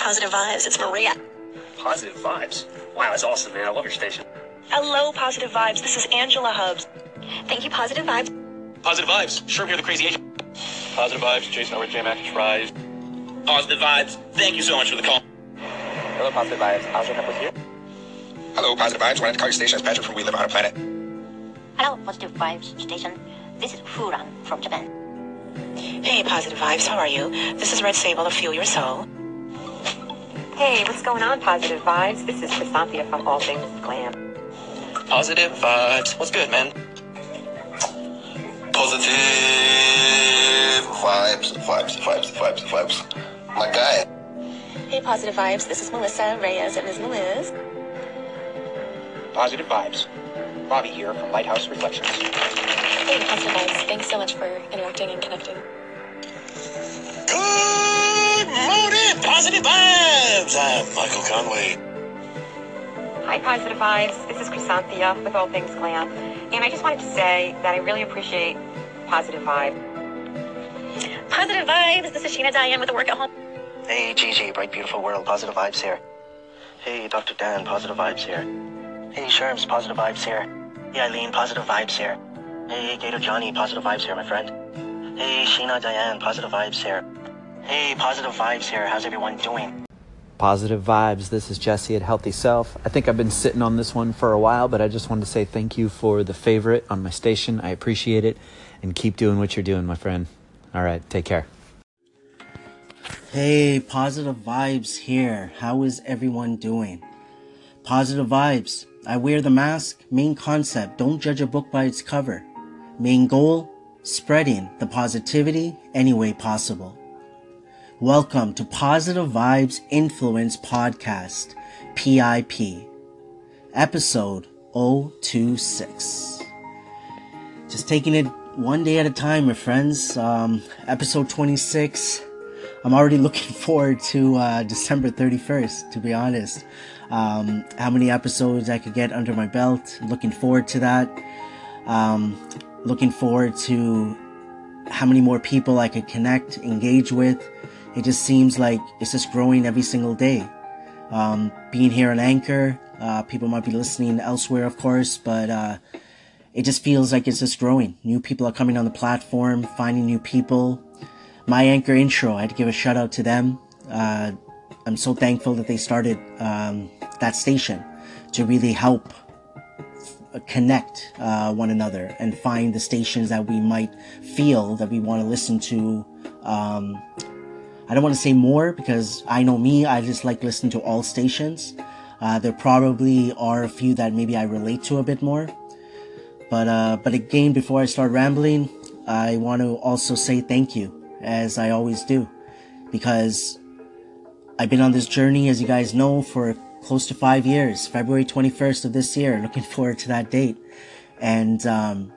Positive Vibes. It's Maria. Positive vibes. Wow, that's awesome, man. I love your station. Hello, Positive Vibes. This is Angela Hubs. Thank you, Positive Vibes. Positive vibes. Sherm here, the crazy Asian. Positive vibes. Jason over J Mac Rise. Positive vibes. Thank you so much for the call. Hello, Positive Vibes. How's your with you? Hello, Positive Vibes. Wanted to call your station as Patrick from We Live on a Planet. Hello, Positive Vibes Station. This is Furan from Japan. Hey, Positive Vibes. How are you? This is Red Sable of Fuel Your Soul. Hey, what's going on, Positive Vibes? This is Chrysanthia from All Things Glam. Positive vibes. What's good, man? Positive vibes, vibes, vibes, vibes, vibes. My guy. Hey, Positive Vibes. This is Melissa Reyes and Ms. Meliz. Positive Vibes. Bobby here from Lighthouse Reflections. Hey, Positive Vibes. Thanks so much for interacting and connecting. Good morning, positive vibes. I'm Michael Conway. Hi, Positive Vibes. This is Chrysanthia with All Things Glam. And I just wanted to say that I really appreciate Positive Vibe. Positive Vibes. This is Sheena Diane with the Work at Home. Hey, Gigi, Bright Beautiful World, Positive Vibes here. Hey, Dr. Dan, Positive Vibes here. Hey, Sherms, Positive Vibes here. Hey, Eileen, Positive Vibes here. Hey, Gator Johnny, Positive Vibes here, my friend. Hey, Sheena Diane, Positive Vibes here. Hey, Positive Vibes here. How's everyone doing? Positive vibes. This is Jesse at Healthy Self. I think I've been sitting on this one for a while, but I just wanted to say thank you for the favorite on my station. I appreciate it. And keep doing what you're doing, my friend. All right, take care. Hey, positive vibes here. How is everyone doing? Positive vibes. I wear the mask. Main concept don't judge a book by its cover. Main goal spreading the positivity any way possible. Welcome to Positive Vibes Influence Podcast, PIP, episode 026. Just taking it one day at a time, my friends. Um, episode 26. I'm already looking forward to uh, December 31st, to be honest. Um, how many episodes I could get under my belt. Looking forward to that. Um, looking forward to how many more people I could connect, engage with. It just seems like it's just growing every single day. Um, being here on Anchor, uh, people might be listening elsewhere, of course, but uh, it just feels like it's just growing. New people are coming on the platform, finding new people. My Anchor intro, I had to give a shout out to them. Uh, I'm so thankful that they started um, that station to really help connect uh, one another and find the stations that we might feel that we want to listen to. Um, I don't want to say more because I know me, I just like listening to all stations. Uh, there probably are a few that maybe I relate to a bit more. But, uh, but again, before I start rambling, I want to also say thank you, as I always do, because I've been on this journey, as you guys know, for close to five years, February 21st of this year. Looking forward to that date. And, um,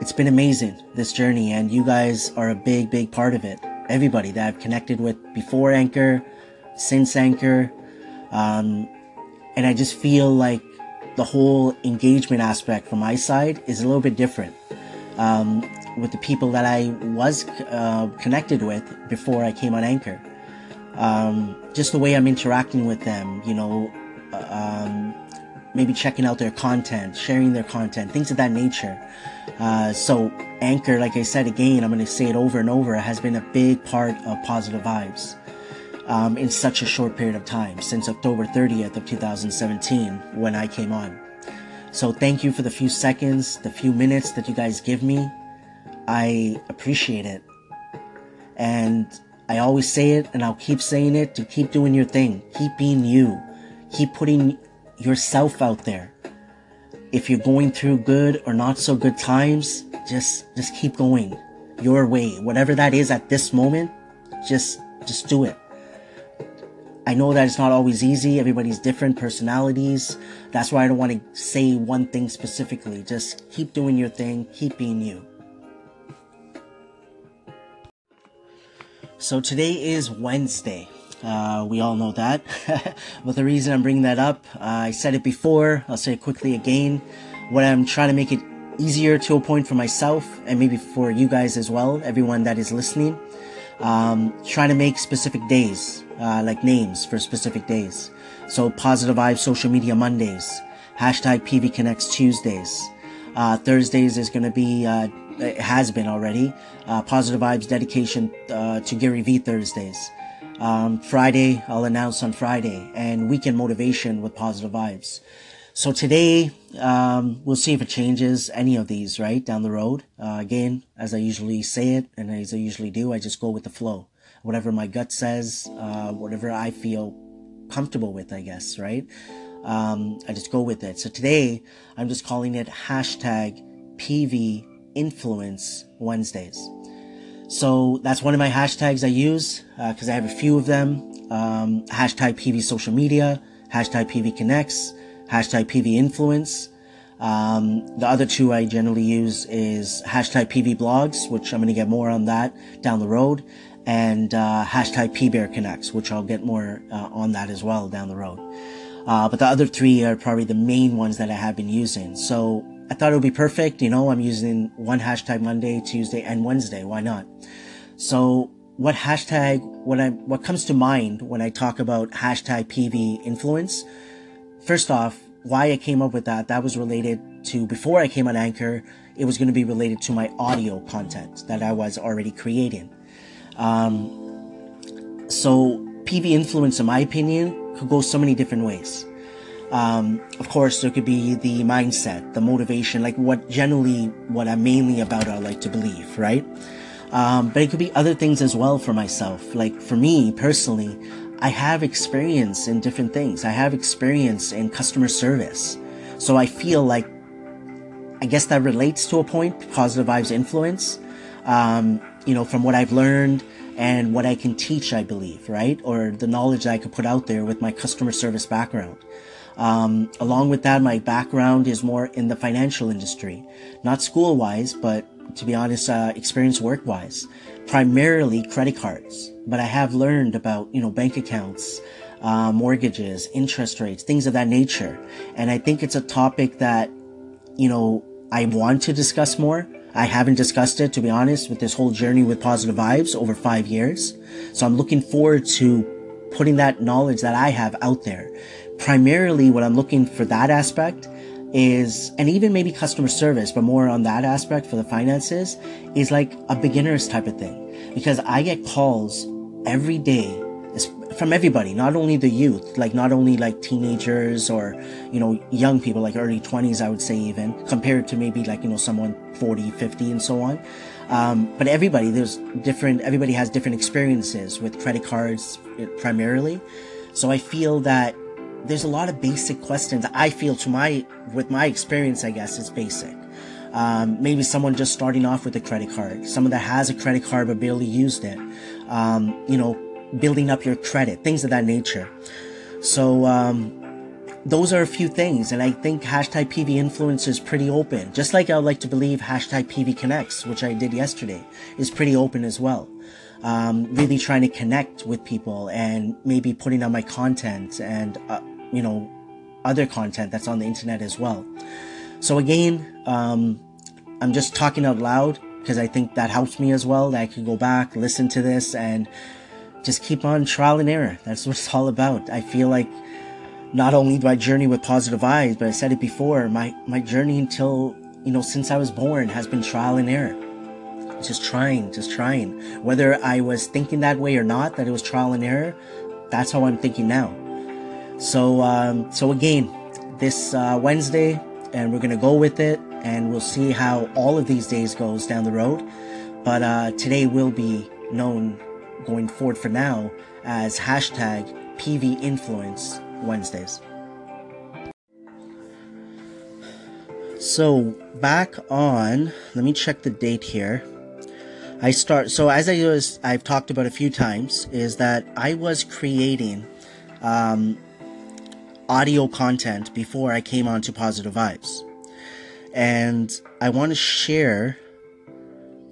it's been amazing, this journey, and you guys are a big, big part of it. Everybody that I've connected with before Anchor, since Anchor, um, and I just feel like the whole engagement aspect from my side is a little bit different. Um, with the people that I was uh, connected with before I came on Anchor. Um, just the way I'm interacting with them, you know, uh, um, maybe checking out their content, sharing their content, things of that nature. Uh, so Anchor, like I said again, I'm going to say it over and over, has been a big part of positive vibes. Um, in such a short period of time since October 30th of 2017 when I came on. So thank you for the few seconds, the few minutes that you guys give me. I appreciate it. And I always say it and I'll keep saying it to keep doing your thing. Keep being you. Keep putting yourself out there. If you're going through good or not so good times, just just keep going your way. Whatever that is at this moment, just just do it. I know that it's not always easy. Everybody's different personalities. That's why I don't want to say one thing specifically. Just keep doing your thing. Keep being you. So today is Wednesday. Uh, we all know that. but the reason I'm bringing that up, uh, I said it before. I'll say it quickly again. What I'm trying to make it easier to a point for myself and maybe for you guys as well, everyone that is listening. Um, trying to make specific days, uh, like names for specific days. So Positive Vibes Social Media Mondays, hashtag PV Connects Tuesdays. Uh, Thursdays is going to be, uh, it has been already, uh, Positive Vibes dedication uh, to Gary Vee Thursdays. Um, Friday, I'll announce on Friday, and weekend motivation with Positive Vibes. So today, um, we'll see if it changes any of these, right, down the road. Uh, again, as I usually say it, and as I usually do, I just go with the flow. Whatever my gut says, uh, whatever I feel comfortable with, I guess, right? Um, I just go with it. So today, I'm just calling it hashtag PV Influence Wednesdays. So that's one of my hashtags I use because uh, I have a few of them. Um, hashtag PV Social Media, hashtag PV Connects, hashtag PV Influence. Um, the other two I generally use is hashtag PV Blogs, which I'm going to get more on that down the road, and uh, hashtag PBear Connects, which I'll get more uh, on that as well down the road. Uh, but the other three are probably the main ones that I have been using. So I thought it would be perfect. You know, I'm using one hashtag Monday, Tuesday, and Wednesday. Why not? So what hashtag, what I, what comes to mind when I talk about hashtag PV influence? First off, why I came up with that, that was related to before I came on Anchor, it was going to be related to my audio content that I was already creating. Um, so PV influence, in my opinion, could go so many different ways. Um, of course, there could be the mindset, the motivation, like what generally, what I'm mainly about, I like to believe, right? Um, but it could be other things as well for myself. Like for me personally, I have experience in different things. I have experience in customer service. So I feel like, I guess that relates to a point, positive vibes influence. Um, you know, from what I've learned and what I can teach, I believe, right? Or the knowledge that I could put out there with my customer service background. Um, along with that, my background is more in the financial industry, not school wise, but to be honest, uh, experience work wise, primarily credit cards. But I have learned about, you know, bank accounts, uh, mortgages, interest rates, things of that nature. And I think it's a topic that, you know, I want to discuss more. I haven't discussed it, to be honest, with this whole journey with positive vibes over five years. So I'm looking forward to putting that knowledge that I have out there. Primarily what I'm looking for that aspect is, and even maybe customer service, but more on that aspect for the finances, is like a beginner's type of thing. Because I get calls every day from everybody, not only the youth, like not only like teenagers or, you know, young people, like early 20s, I would say even, compared to maybe like, you know, someone 40, 50 and so on. Um, but everybody, there's different, everybody has different experiences with credit cards primarily. So I feel that there's a lot of basic questions. I feel to my, with my experience, I guess is basic. Um, maybe someone just starting off with a credit card, someone that has a credit card but barely used it. Um, you know, building up your credit, things of that nature. So, um, those are a few things, and I think hashtag PV influence is pretty open. Just like I would like to believe hashtag PV connects, which I did yesterday, is pretty open as well. Um, really trying to connect with people and maybe putting out my content and, uh, you know, other content that's on the internet as well. So again, um, I'm just talking out loud because I think that helps me as well. That I can go back, listen to this, and just keep on trial and error. That's what it's all about. I feel like not only my journey with positive Eyes, but I said it before, my, my journey until, you know, since I was born has been trial and error. Just trying, just trying. Whether I was thinking that way or not, that it was trial and error, that's how I'm thinking now. So, um, so again, this uh, Wednesday, and we're gonna go with it, and we'll see how all of these days goes down the road. But uh, today will be known going forward for now as hashtag PV Influence Wednesdays. So back on, let me check the date here. I start, so as I was, I've talked about a few times, is that I was creating um, audio content before I came on to Positive Vibes. And I want to share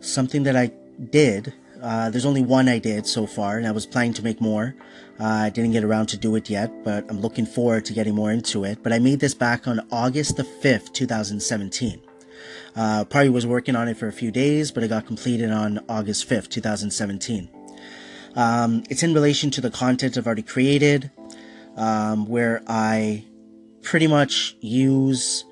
something that I did uh, there's only one I did so far, and I was planning to make more. Uh, I didn't get around to do it yet, but I'm looking forward to getting more into it. But I made this back on August the 5th, 2017. Uh, probably was working on it for a few days, but it got completed on August 5th, 2017. Um, it's in relation to the content I've already created, um, where I pretty much use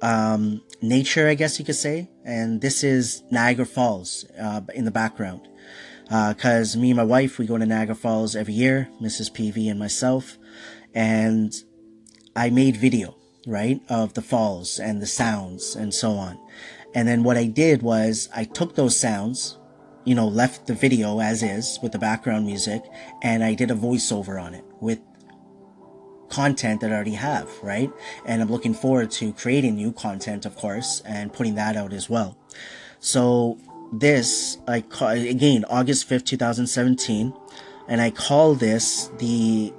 um, nature, I guess you could say. And this is Niagara Falls uh, in the background. Because uh, me and my wife, we go to Niagara Falls every year, Mrs. PV and myself. And I made video, right, of the falls and the sounds and so on. And then what I did was I took those sounds, you know, left the video as is with the background music, and I did a voiceover on it with content that I already have, right? And I'm looking forward to creating new content, of course, and putting that out as well. So this, I call, again, August 5th, 2017, and I call this the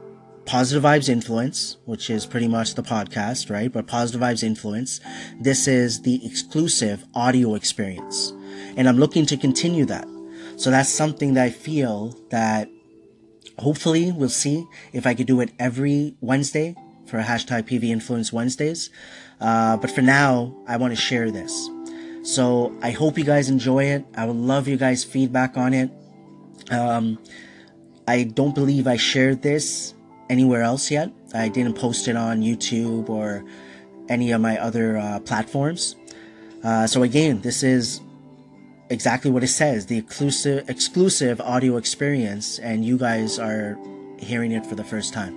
Positive Vibes Influence, which is pretty much the podcast, right? But Positive Vibes Influence. This is the exclusive audio experience. And I'm looking to continue that. So that's something that I feel that hopefully we'll see if I could do it every Wednesday for hashtag PV Influence Wednesdays. Uh, but for now, I want to share this. So I hope you guys enjoy it. I would love you guys' feedback on it. Um, I don't believe I shared this anywhere else yet. I didn't post it on YouTube or any of my other uh, platforms. Uh, so again, this is exactly what it says, the exclusive exclusive audio experience, and you guys are hearing it for the first time.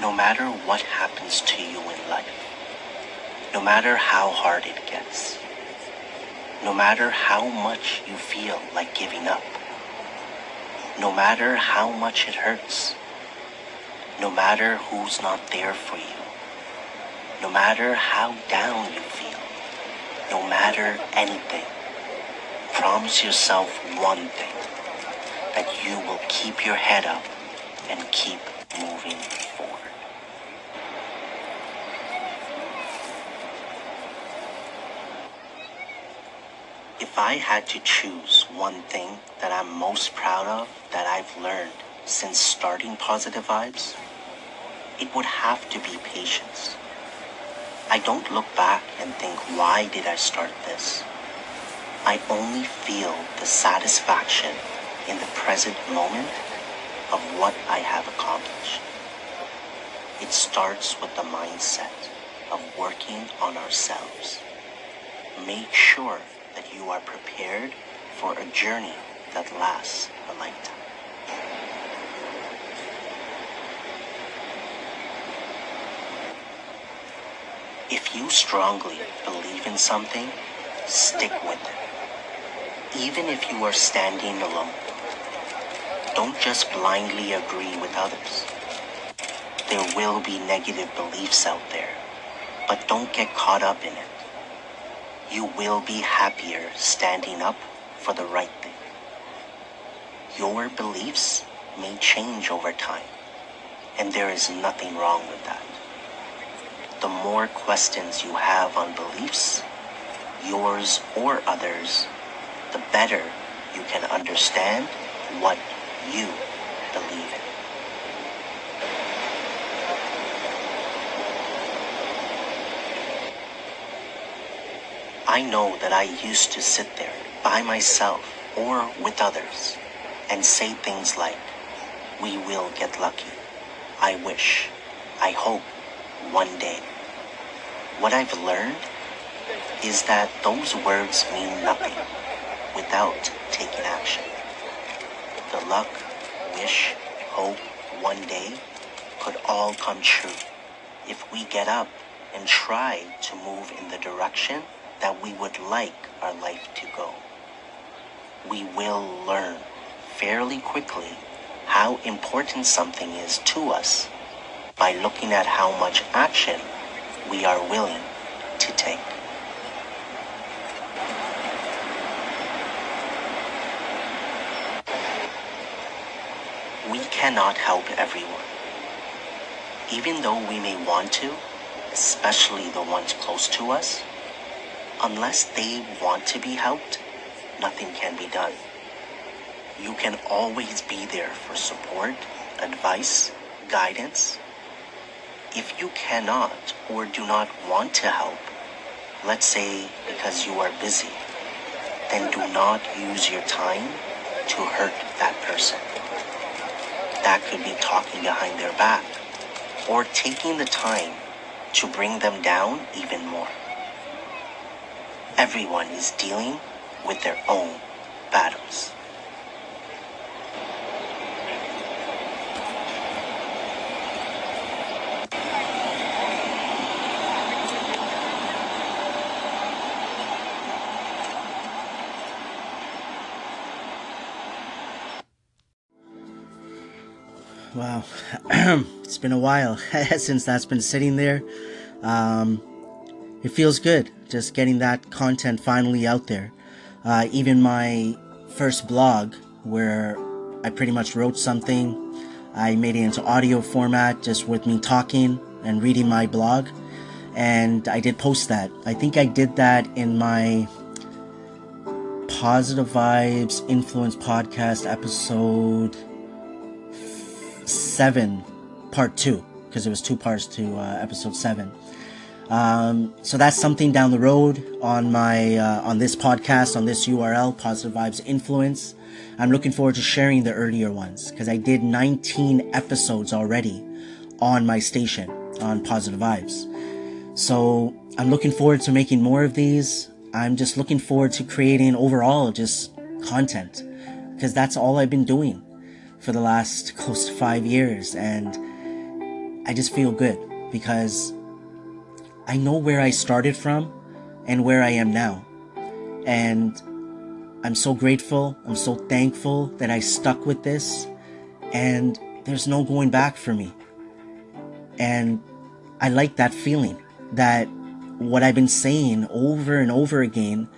No matter what happens to you in life, no matter how hard it gets, no matter how much you feel like giving up, no matter how much it hurts, no matter who's not there for you, no matter how down you feel, no matter anything, promise yourself one thing that you will keep your head up and keep moving forward. If I had to choose one thing that I'm most proud of that I've learned since starting Positive Vibes, it would have to be patience. I don't look back and think, why did I start this? I only feel the satisfaction in the present moment of what I have accomplished. It starts with the mindset of working on ourselves. Make sure that you are prepared for a journey that lasts a lifetime. If you strongly believe in something, stick with it. Even if you are standing alone. Don't just blindly agree with others. There will be negative beliefs out there, but don't get caught up in it. You will be happier standing up for the right thing. Your beliefs may change over time, and there is nothing wrong with that the more questions you have on beliefs, yours or others, the better you can understand what you believe in. I know that I used to sit there by myself or with others and say things like, we will get lucky. I wish. I hope one day. What I've learned is that those words mean nothing without taking action. The luck, wish, hope, one day could all come true if we get up and try to move in the direction that we would like our life to go. We will learn fairly quickly how important something is to us by looking at how much action we are willing to take. We cannot help everyone. Even though we may want to, especially the ones close to us, unless they want to be helped, nothing can be done. You can always be there for support, advice, guidance, if you cannot or do not want to help, let's say because you are busy, then do not use your time to hurt that person. That could be talking behind their back or taking the time to bring them down even more. Everyone is dealing with their own battles. Wow, it's been a while since that's been sitting there. Um, it feels good just getting that content finally out there. Uh, even my first blog, where I pretty much wrote something, I made it into audio format just with me talking and reading my blog. And I did post that. I think I did that in my Positive Vibes Influence Podcast episode seven, part two, because it was two parts to uh, episode seven. Um, so that's something down the road on my uh, on this podcast on this URL, Positive Vibes Influence. I'm looking forward to sharing the earlier ones because I did 19 episodes already on my station on Positive Vibes. So I'm looking forward to making more of these. I'm just looking forward to creating overall just content because that's all I've been doing for the last close to five years. And I just feel good because I know where I started from and where I am now. And I'm so grateful. I'm so thankful that I stuck with this. And there's no going back for me. And I like that feeling that what I've been saying over and over again,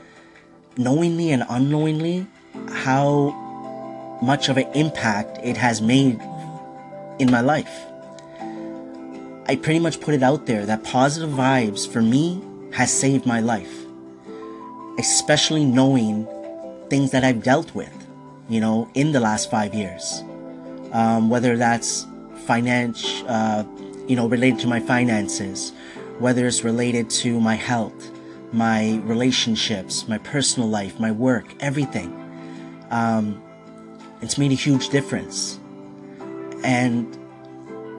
knowingly and unknowingly, how much of an impact it has made in my life. I pretty much put it out there that positive vibes for me has saved my life. Especially knowing things that I've dealt with, you know, in the last five years. Um, whether that's finance, uh, you know, related to my finances, whether it's related to my health, my relationships, my personal life, my work, everything. Um, it's made a huge difference. And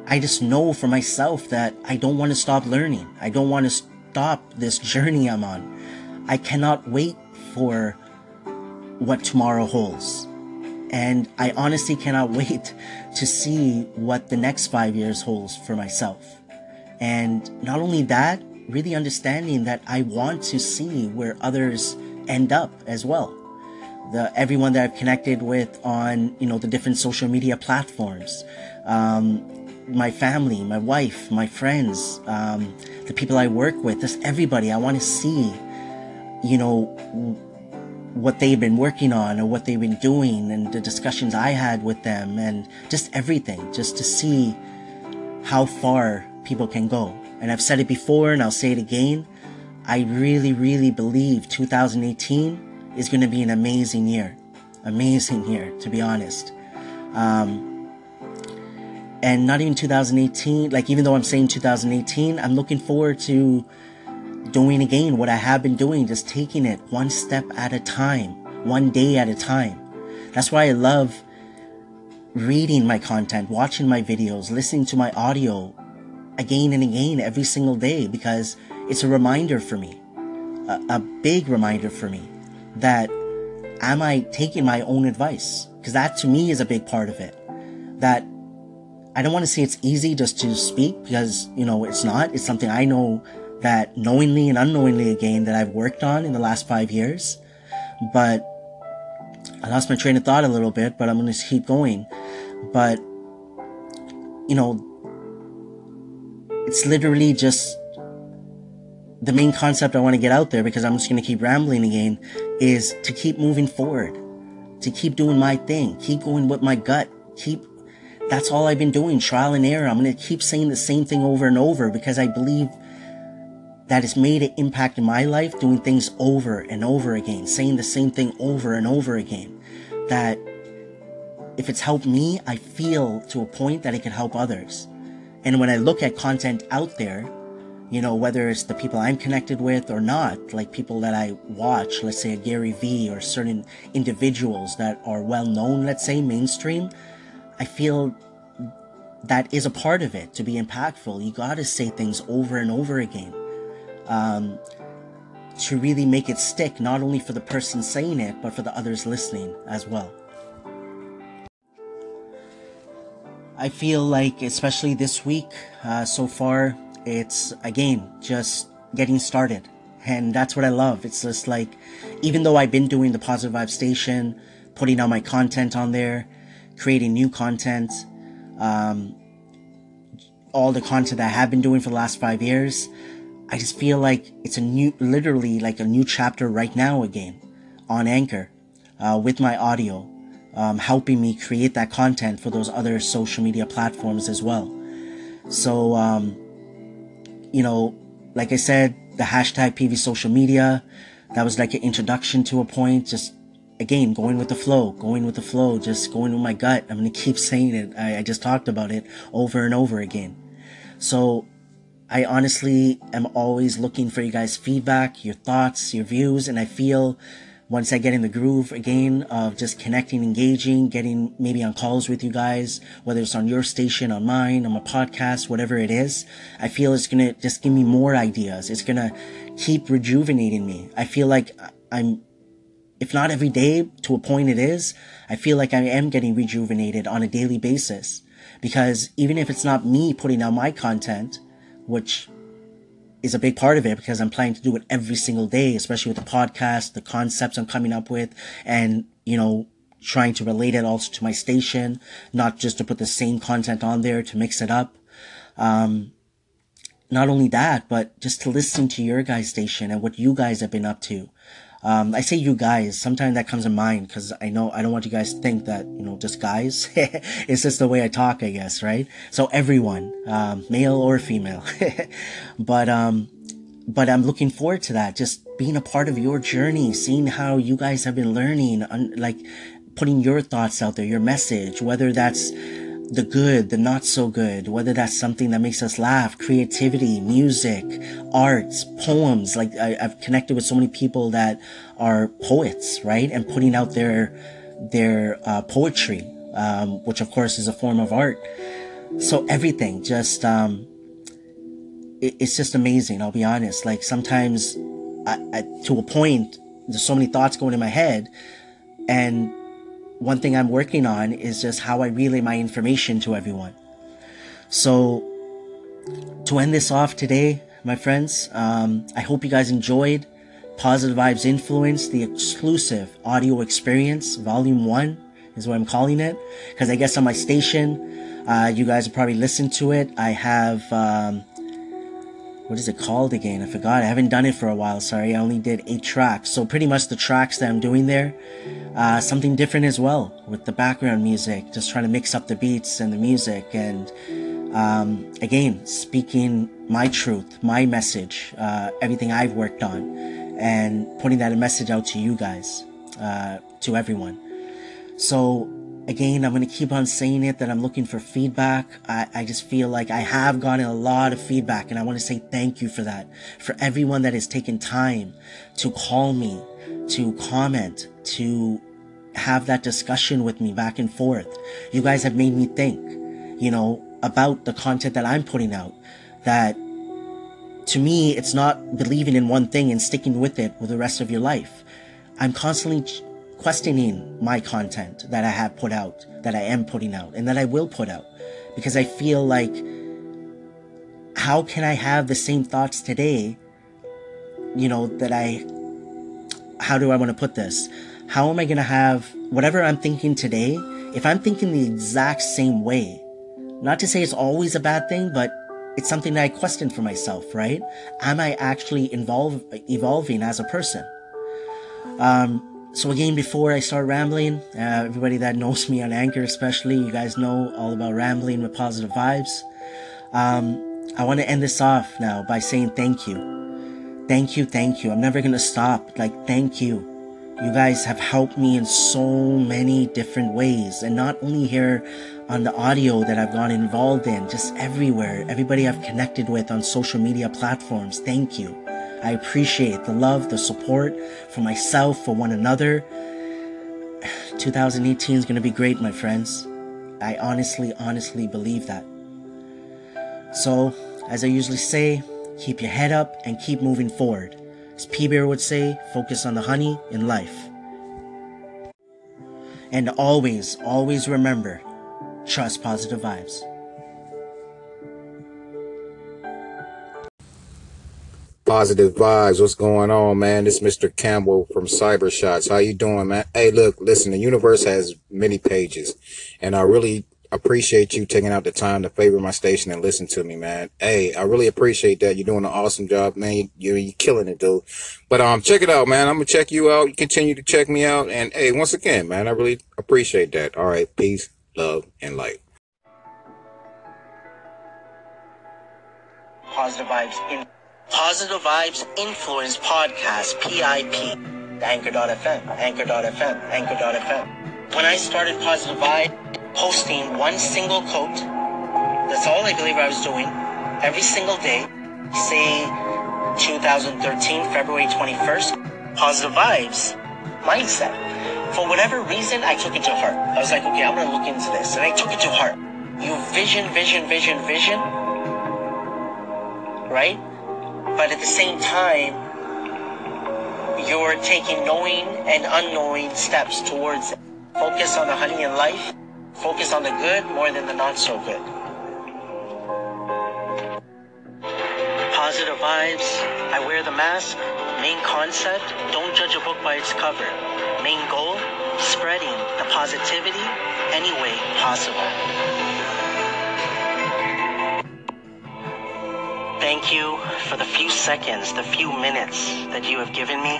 I just know for myself that I don't want to stop learning. I don't want to stop this journey I'm on. I cannot wait for what tomorrow holds. And I honestly cannot wait to see what the next five years holds for myself. And not only that, really understanding that I want to see where others end up as well the everyone that I've connected with on you know the different social media platforms, um, my family, my wife, my friends, um, the people I work with, just everybody. I want to see, you know, what they've been working on or what they've been doing, and the discussions I had with them, and just everything, just to see how far people can go. And I've said it before, and I'll say it again. I really, really believe 2018 is going to be an amazing year. Amazing year, to be honest. Um, and not even 2018, like even though I'm saying 2018, I'm looking forward to doing again what I have been doing, just taking it one step at a time, one day at a time. That's why I love reading my content, watching my videos, listening to my audio again and again every single day because it's a reminder for me, a, a big reminder for me that am I taking my own advice? Because that to me is a big part of it. That I don't want to say it's easy just to speak because, you know, it's not. It's something I know that knowingly and unknowingly again that I've worked on in the last five years. But I lost my train of thought a little bit, but I'm going to keep going. But, you know, it's literally just the main concept I want to get out there because I'm just going to keep rambling again is to keep moving forward, to keep doing my thing, keep going with my gut, keep, that's all I've been doing, trial and error. I'm going to keep saying the same thing over and over because I believe that it's made an impact in my life doing things over and over again, saying the same thing over and over again. That if it's helped me, I feel to a point that it can help others. And when I look at content out there, you know, whether it's the people I'm connected with or not, like people that I watch, let's say a Gary Vee or certain individuals that are well known, let's say mainstream, I feel that is a part of it to be impactful. You got to say things over and over again. Um, to really make it stick, not only for the person saying it, but for the others listening as well. I feel like, especially this week uh, so far, it's again just getting started. And that's what I love. It's just like, even though I've been doing the Positive Vibe Station, putting out my content on there, creating new content, um, all the content that I have been doing for the last five years, I just feel like it's a new, literally like a new chapter right now again on Anchor uh, with my audio, um, helping me create that content for those other social media platforms as well. So, um, you know, like I said, the hashtag PV social media, that was like an introduction to a point. Just again, going with the flow, going with the flow, just going with my gut. I'm going to keep saying it. I, I just talked about it over and over again. So I honestly am always looking for you guys' feedback, your thoughts, your views, and I feel once I get in the groove again of just connecting, engaging, getting maybe on calls with you guys, whether it's on your station, on mine, on my podcast, whatever it is, I feel it's gonna just give me more ideas. It's gonna keep rejuvenating me. I feel like I'm, if not every day to a point it is, I feel like I am getting rejuvenated on a daily basis. Because even if it's not me putting out my content, which is a big part of it because I'm planning to do it every single day, especially with the podcast, the concepts I'm coming up with, and, you know, trying to relate it also to my station, not just to put the same content on there to mix it up. Um, not only that, but just to listen to your guys' station and what you guys have been up to. Um, I say you guys, sometimes that comes in mind because I know I don't want you guys to think that, you know, just guys. it's just the way I talk, I guess, right? So everyone, um, male or female. but, um, but I'm looking forward to that. Just being a part of your journey, seeing how you guys have been learning, un- like putting your thoughts out there, your message, whether that's the good, the not so good, whether that's something that makes us laugh, creativity, music, arts, poems. Like I, have connected with so many people that are poets, right? And putting out their, their, uh, poetry, um, which of course is a form of art. So everything just, um, it, it's just amazing. I'll be honest. Like sometimes I, I, to a point, there's so many thoughts going in my head and one thing I'm working on is just how I relay my information to everyone. So, to end this off today, my friends, um, I hope you guys enjoyed Positive Vibes Influence, the exclusive audio experience, Volume 1 is what I'm calling it. Because I guess on my station, uh, you guys have probably listened to it. I have um, what is it called again? I forgot. I haven't done it for a while. Sorry. I only did eight tracks. So pretty much the tracks that I'm doing there, uh, something different as well with the background music, just trying to mix up the beats and the music. And, um, again, speaking my truth, my message, uh, everything I've worked on and putting that message out to you guys, uh, to everyone. So again, I'm going to keep on saying it that I'm looking for feedback. I, I just feel like I have gotten a lot of feedback and I want to say thank you for that. For everyone that has taken time to call me, to comment, to have that discussion with me back and forth. You guys have made me think, you know, about the content that I'm putting out. That to me, it's not believing in one thing and sticking with it for the rest of your life. I'm constantly questioning my content that I have put out, that I am putting out, and that I will put out. Because I feel like, how can I have the same thoughts today, you know, that I, how do I want to put this? How am I going to have whatever I'm thinking today? If I'm thinking the exact same way, not to say it's always a bad thing, but it's something that I question for myself, right? Am I actually involve, evolving as a person? Um, so again, before I start rambling, uh, everybody that knows me on Anchor, especially, you guys know all about rambling with positive vibes. Um, I want to end this off now by saying thank you. Thank you, thank you. I'm never to stop. Like, thank you. You guys have helped me in so many different ways. And not only here on the audio that I've gotten involved in, just everywhere. Everybody I've connected with on social media platforms. Thank you. I appreciate the love, the support for myself, for one another. 2018 is going to be great, my friends. I honestly, honestly believe that. So, as I usually say, keep your head up and keep moving forward. As P Bear would say, focus on the honey in life. And always, always remember trust positive vibes. Positive vibes. What's going on, man? This is Mr. Campbell from Cyber Shots. How you doing, man? Hey, look, listen, the universe has many pages, and I really appreciate you taking out the time to favor my station and listen to me, man. Hey, I really appreciate that. You're doing an awesome job, man. You're, you're killing it, dude. But um, check it out, man. I'm gonna check you out. You continue to check me out, and hey, once again, man, I really appreciate that. All right, peace, love, and light. Positive Vibes in Positive Vibes Influence Podcast, PIP. Anchor.fm, Anchor.fm, Anchor.fm. When I started Positive Vibe, posting one single quote, that's all I believe I was doing, every single day, say 2013, February 21st, Positive Vibes mindset. For whatever reason, I took it to heart. I was like, okay, I'm gonna look into this. And I took it to heart. You vision, vision, vision, vision, right? But at the same time, you're taking knowing and unknowing steps towards it. Focus on the honey in life. Focus on the good more than the not so good. Positive vibes. I wear the mask. Main concept, don't judge a book by its cover. Main goal, spreading the positivity any way possible. Thank you for the few seconds, the few minutes that you have given me.